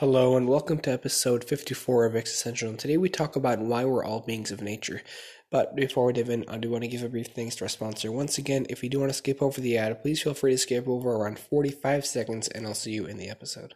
Hello and welcome to episode 54 of Existential. And today we talk about why we're all beings of nature. But before we dive in, I do want to give a brief thanks to our sponsor. Once again, if you do want to skip over the ad, please feel free to skip over around 45 seconds and I'll see you in the episode.